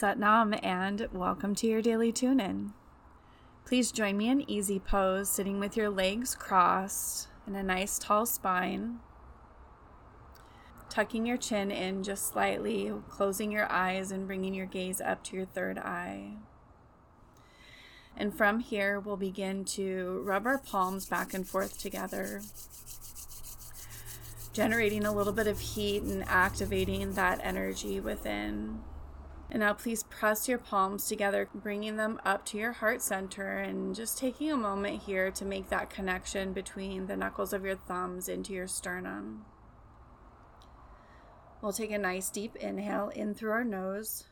Satnam, and welcome to your daily tune in. Please join me in easy pose, sitting with your legs crossed and a nice tall spine. Tucking your chin in just slightly, closing your eyes and bringing your gaze up to your third eye. And from here, we'll begin to rub our palms back and forth together, generating a little bit of heat and activating that energy within. And now please press your palms together, bringing them up to your heart center, and just taking a moment here to make that connection between the knuckles of your thumbs into your sternum. We'll take a nice deep inhale in through our nose,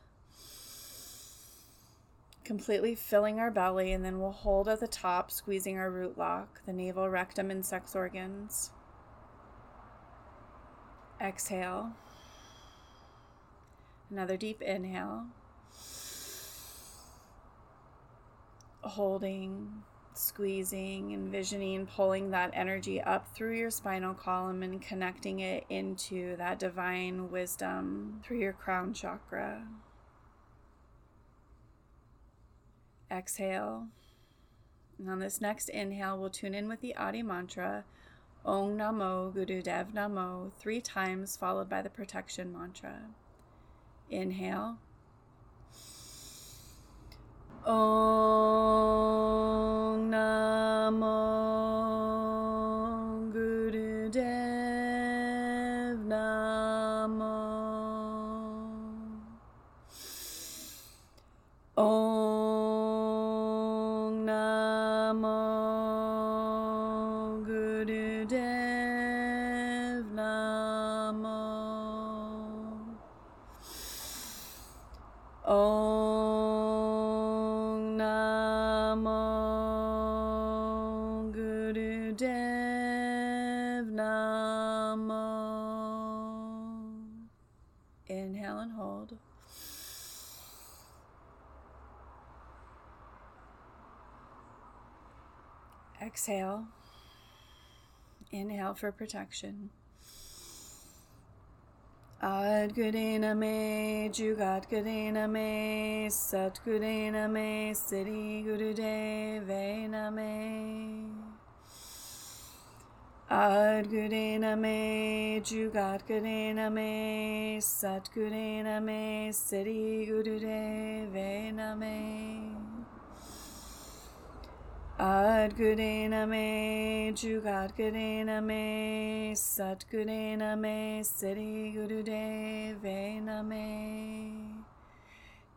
completely filling our belly, and then we'll hold at the top, squeezing our root lock, the navel, rectum, and sex organs. Exhale. Another deep inhale. Holding, squeezing, envisioning, pulling that energy up through your spinal column and connecting it into that divine wisdom through your crown chakra. Exhale. And on this next inhale, we'll tune in with the Adi mantra Om Namo Gurudev Namo three times, followed by the protection mantra. Inhale. Om Namo Exhale. Inhale for protection. Adgurena me, Jugatgurena me, Satgurena me, Siddhi Gurudevena me. Adgurena me, Jugatgurena me, Satgurena me, Siddhi Gurudevena me. Adgurena me, Jugatgurena me, Satgurena me, Siddhi Gurudevena me.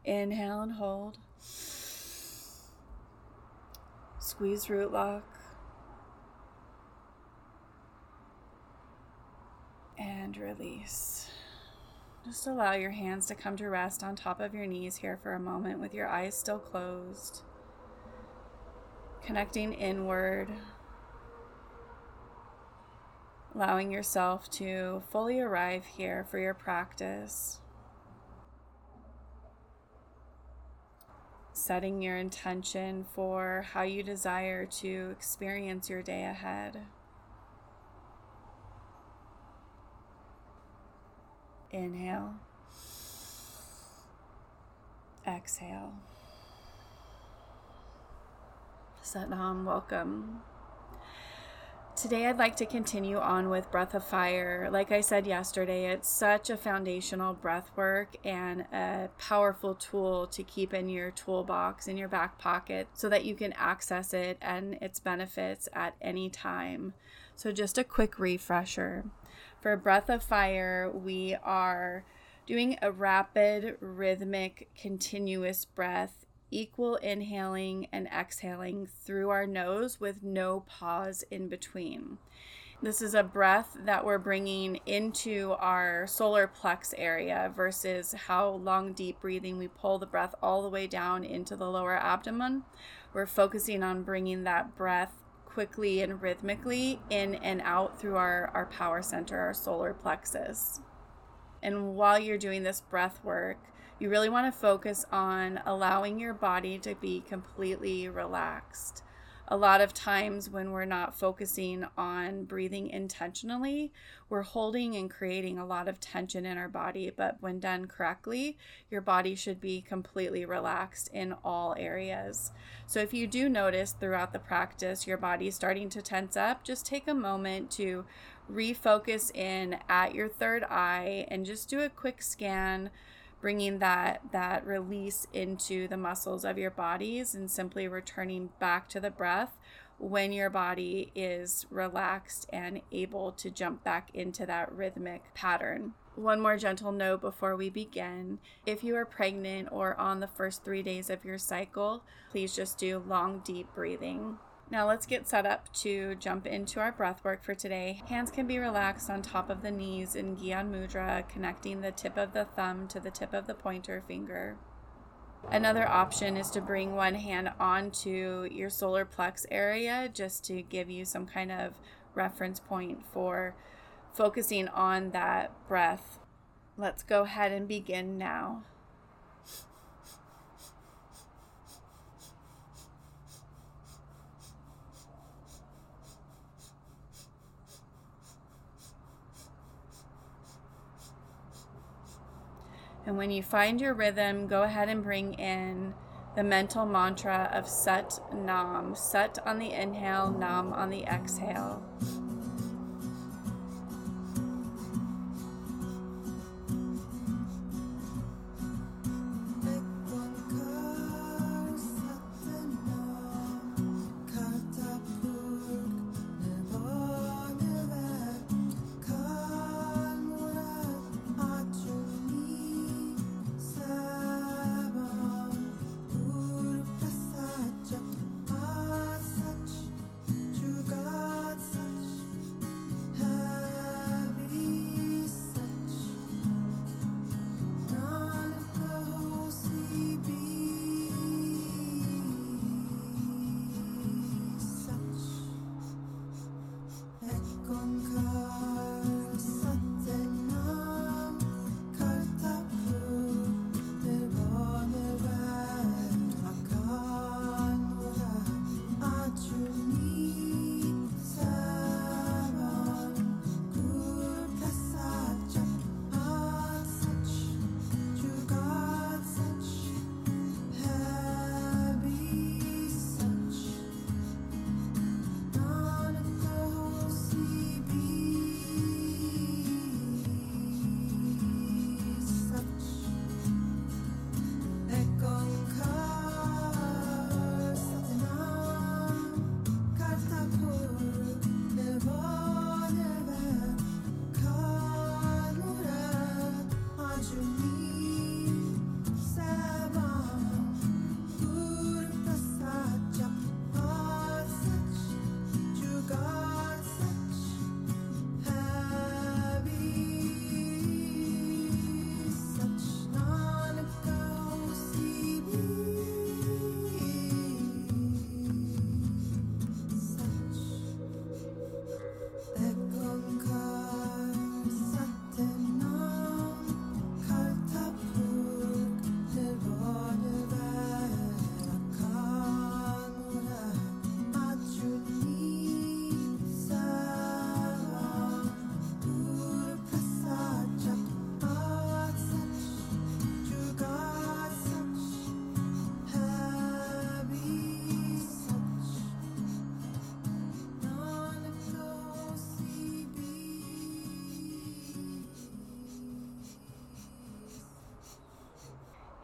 Inhale and hold. Squeeze root lock. And release. Just allow your hands to come to rest on top of your knees here for a moment with your eyes still closed connecting inward, allowing yourself to fully arrive here for your practice. Setting your intention for how you desire to experience your day ahead. Inhale. Exhale. Satnam, welcome. Today, I'd like to continue on with Breath of Fire. Like I said yesterday, it's such a foundational breath work and a powerful tool to keep in your toolbox, in your back pocket, so that you can access it and its benefits at any time. So, just a quick refresher. For Breath of Fire, we are doing a rapid, rhythmic, continuous breath equal inhaling and exhaling through our nose with no pause in between. This is a breath that we're bringing into our solar plex area versus how long deep breathing we pull the breath all the way down into the lower abdomen. We're focusing on bringing that breath quickly and rhythmically in and out through our, our power center, our solar plexus. And while you're doing this breath work, you really want to focus on allowing your body to be completely relaxed, a lot of times when we're not focusing on breathing intentionally, we're holding and creating a lot of tension in our body. But when done correctly, your body should be completely relaxed in all areas. So if you do notice throughout the practice your body starting to tense up, just take a moment to refocus in at your third eye and just do a quick scan bringing that that release into the muscles of your bodies and simply returning back to the breath when your body is relaxed and able to jump back into that rhythmic pattern. One more gentle note before we begin. If you are pregnant or on the first three days of your cycle, please just do long, deep breathing. Now let's get set up to jump into our breath work for today. Hands can be relaxed on top of the knees in Gyan Mudra, connecting the tip of the thumb to the tip of the pointer finger. Another option is to bring one hand onto your solar plex area just to give you some kind of reference point for focusing on that breath. Let's go ahead and begin now. And when you find your rhythm, go ahead and bring in the mental mantra of Sat Nam. Sat on the inhale, Nam on the exhale.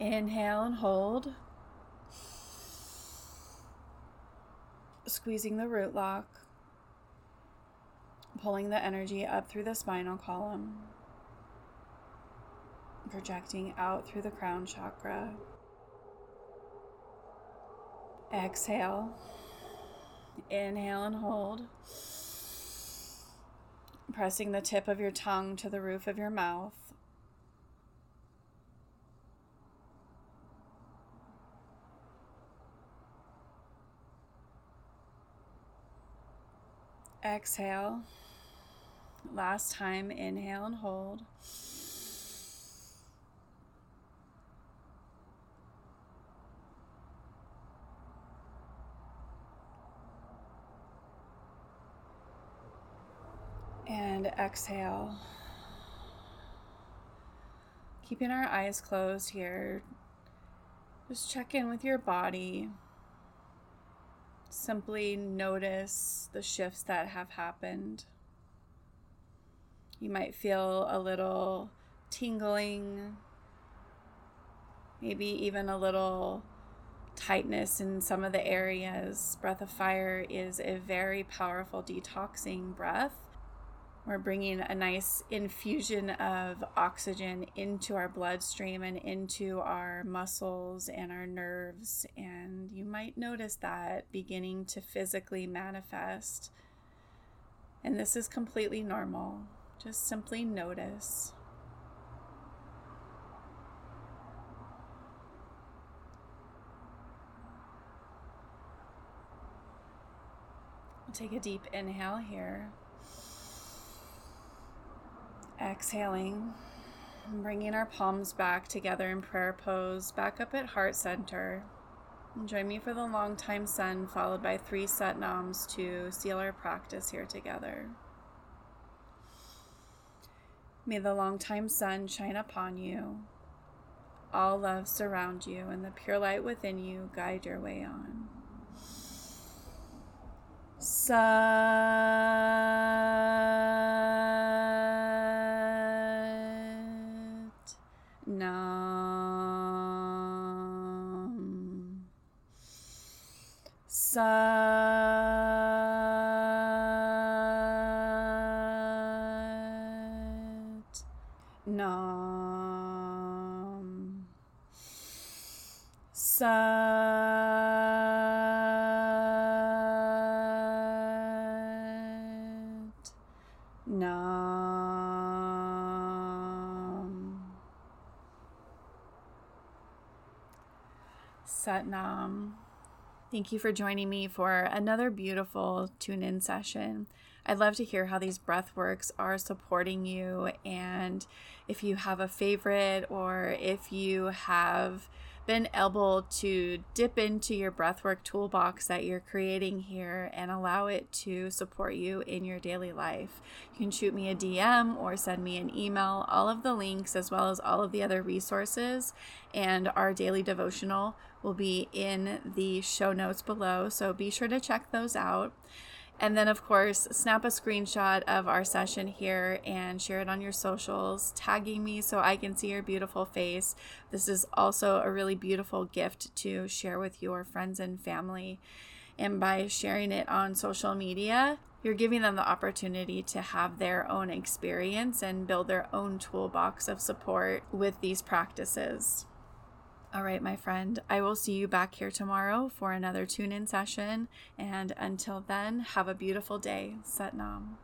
Inhale and hold. Squeezing the root lock, pulling the energy up through the spinal column, projecting out through the crown chakra. Exhale. Inhale and hold. Pressing the tip of your tongue to the roof of your mouth. Exhale. Last time, inhale and hold. And exhale. Keeping our eyes closed here. Just check in with your body. Simply notice the shifts that have happened. You might feel a little tingling, maybe even a little tightness in some of the areas. Breath of fire is a very powerful detoxing breath. We're bringing a nice infusion of oxygen into our bloodstream and into our muscles and our nerves. And you might notice that beginning to physically manifest. And this is completely normal. Just simply notice. Take a deep inhale here. Exhaling, bringing our palms back together in prayer pose, back up at heart center. join me for the long time sun, followed by three Satnams to seal our practice here together. May the long time sun shine upon you, all love surround you, and the pure light within you guide your way on. Sat Sat. Nam. Sat. Satnam. Thank you for joining me for another beautiful tune in session. I'd love to hear how these breath works are supporting you and if you have a favorite or if you have been able to dip into your breathwork toolbox that you're creating here and allow it to support you in your daily life. You can shoot me a DM or send me an email. All of the links, as well as all of the other resources and our daily devotional, will be in the show notes below. So be sure to check those out. And then, of course, snap a screenshot of our session here and share it on your socials, tagging me so I can see your beautiful face. This is also a really beautiful gift to share with your friends and family. And by sharing it on social media, you're giving them the opportunity to have their own experience and build their own toolbox of support with these practices. All right, my friend, I will see you back here tomorrow for another tune in session. And until then, have a beautiful day. Satnam.